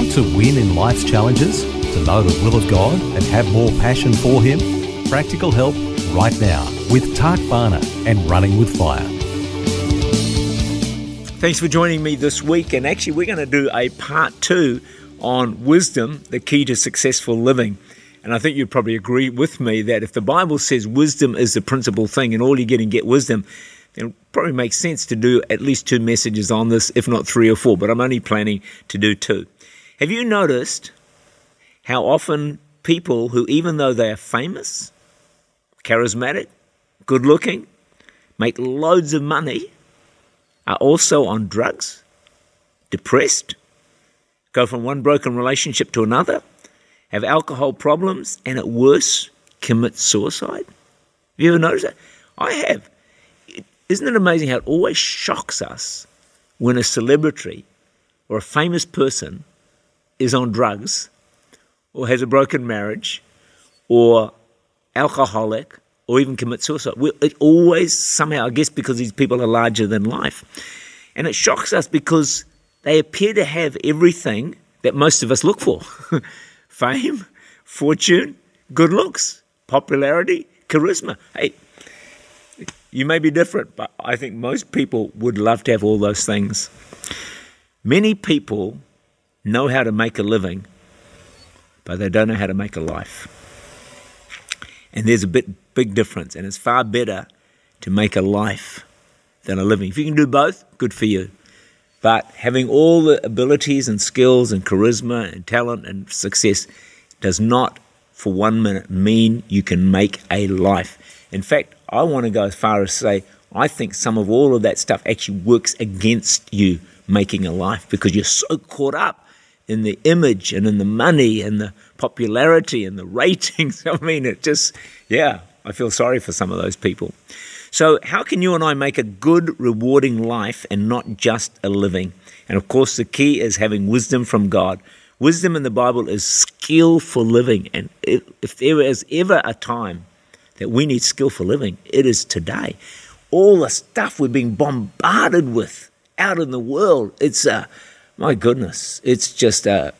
Want to win in life's challenges? To know the will of God and have more passion for Him? Practical help right now with Tak Bhana and Running with Fire. Thanks for joining me this week. And actually, we're going to do a part two on wisdom, the key to successful living. And I think you'd probably agree with me that if the Bible says wisdom is the principal thing and all you get and get wisdom, then it probably makes sense to do at least two messages on this, if not three or four. But I'm only planning to do two. Have you noticed how often people who, even though they are famous, charismatic, good looking, make loads of money, are also on drugs, depressed, go from one broken relationship to another, have alcohol problems, and at worst, commit suicide? Have you ever noticed that? I have. Isn't it amazing how it always shocks us when a celebrity or a famous person is on drugs or has a broken marriage or alcoholic or even commit suicide. It always somehow, I guess, because these people are larger than life. And it shocks us because they appear to have everything that most of us look for fame, fortune, good looks, popularity, charisma. Hey, you may be different, but I think most people would love to have all those things. Many people know how to make a living, but they don't know how to make a life. And there's a bit big difference, and it's far better to make a life than a living. If you can do both, good for you. But having all the abilities and skills and charisma and talent and success does not for one minute mean you can make a life. In fact, I want to go as far as say I think some of all of that stuff actually works against you making a life because you're so caught up in the image and in the money and the popularity and the ratings. I mean, it just, yeah, I feel sorry for some of those people. So, how can you and I make a good, rewarding life and not just a living? And of course, the key is having wisdom from God. Wisdom in the Bible is skill for living. And if there is ever a time that we need skill for living, it is today. All the stuff we're being bombarded with out in the world, it's a my goodness, it's just a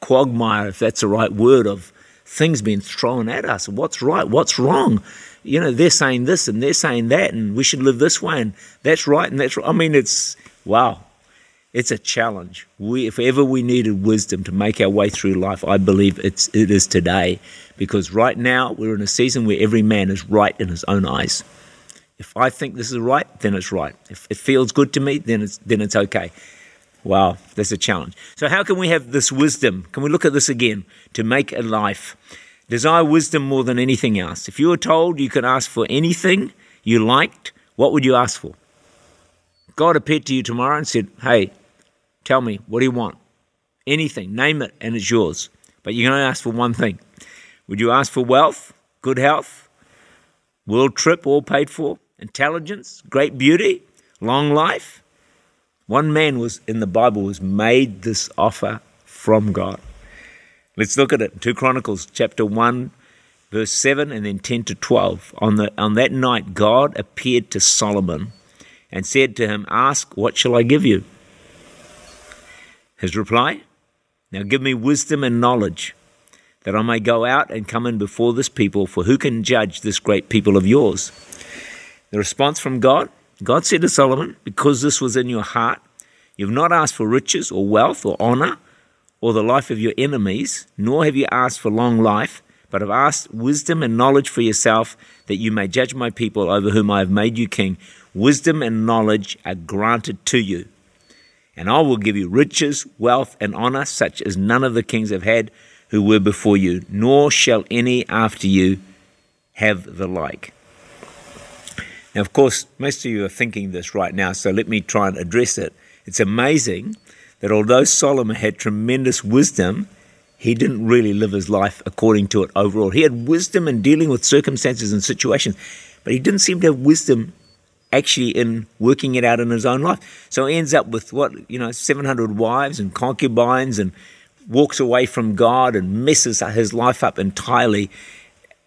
quagmire, if that's the right word, of things being thrown at us. What's right? What's wrong? You know, they're saying this and they're saying that, and we should live this way, and that's right, and that's right. I mean, it's wow. It's a challenge. We, if ever we needed wisdom to make our way through life, I believe it's it is today, because right now we're in a season where every man is right in his own eyes. If I think this is right, then it's right. If it feels good to me, then it's then it's okay. Wow, that's a challenge. So, how can we have this wisdom? Can we look at this again to make a life? Desire wisdom more than anything else. If you were told you could ask for anything you liked, what would you ask for? God appeared to you tomorrow and said, Hey, tell me, what do you want? Anything, name it, and it's yours. But you're going to ask for one thing. Would you ask for wealth, good health, world trip all paid for, intelligence, great beauty, long life? One man was in the Bible was made this offer from God. Let's look at it. 2 Chronicles chapter 1 verse 7 and then 10 to 12. On the on that night God appeared to Solomon and said to him, "Ask, what shall I give you?" His reply, "Now give me wisdom and knowledge, that I may go out and come in before this people, for who can judge this great people of yours?" The response from God, God said to Solomon, Because this was in your heart, you've not asked for riches or wealth or honor or the life of your enemies, nor have you asked for long life, but have asked wisdom and knowledge for yourself, that you may judge my people over whom I have made you king. Wisdom and knowledge are granted to you. And I will give you riches, wealth, and honor, such as none of the kings have had who were before you, nor shall any after you have the like. Now, of course, most of you are thinking this right now, so let me try and address it It's amazing that although Solomon had tremendous wisdom, he didn't really live his life according to it overall. He had wisdom in dealing with circumstances and situations, but he didn't seem to have wisdom actually in working it out in his own life. So he ends up with what, you know, 700 wives and concubines and walks away from God and messes his life up entirely.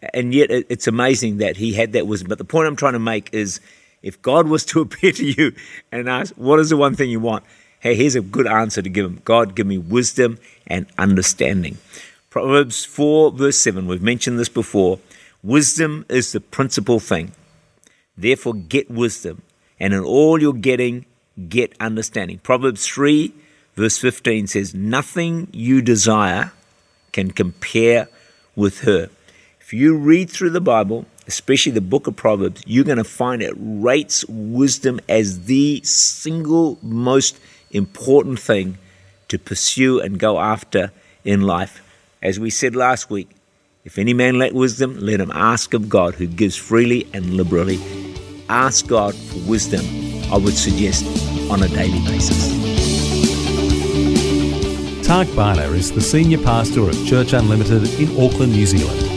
And yet it's amazing that he had that wisdom. But the point I'm trying to make is if God was to appear to you and ask, What is the one thing you want? Hey, here's a good answer to give him God, give me wisdom and understanding. Proverbs 4, verse 7, we've mentioned this before. Wisdom is the principal thing. Therefore, get wisdom, and in all you're getting, get understanding. Proverbs 3, verse 15 says, Nothing you desire can compare with her. If you read through the Bible, especially the book of Proverbs, you're going to find it rates wisdom as the single most important thing to pursue and go after in life. As we said last week, if any man lack wisdom, let him ask of God, who gives freely and liberally. Ask God for wisdom, I would suggest, on a daily basis. Tak Bhana is the Senior Pastor of Church Unlimited in Auckland, New Zealand.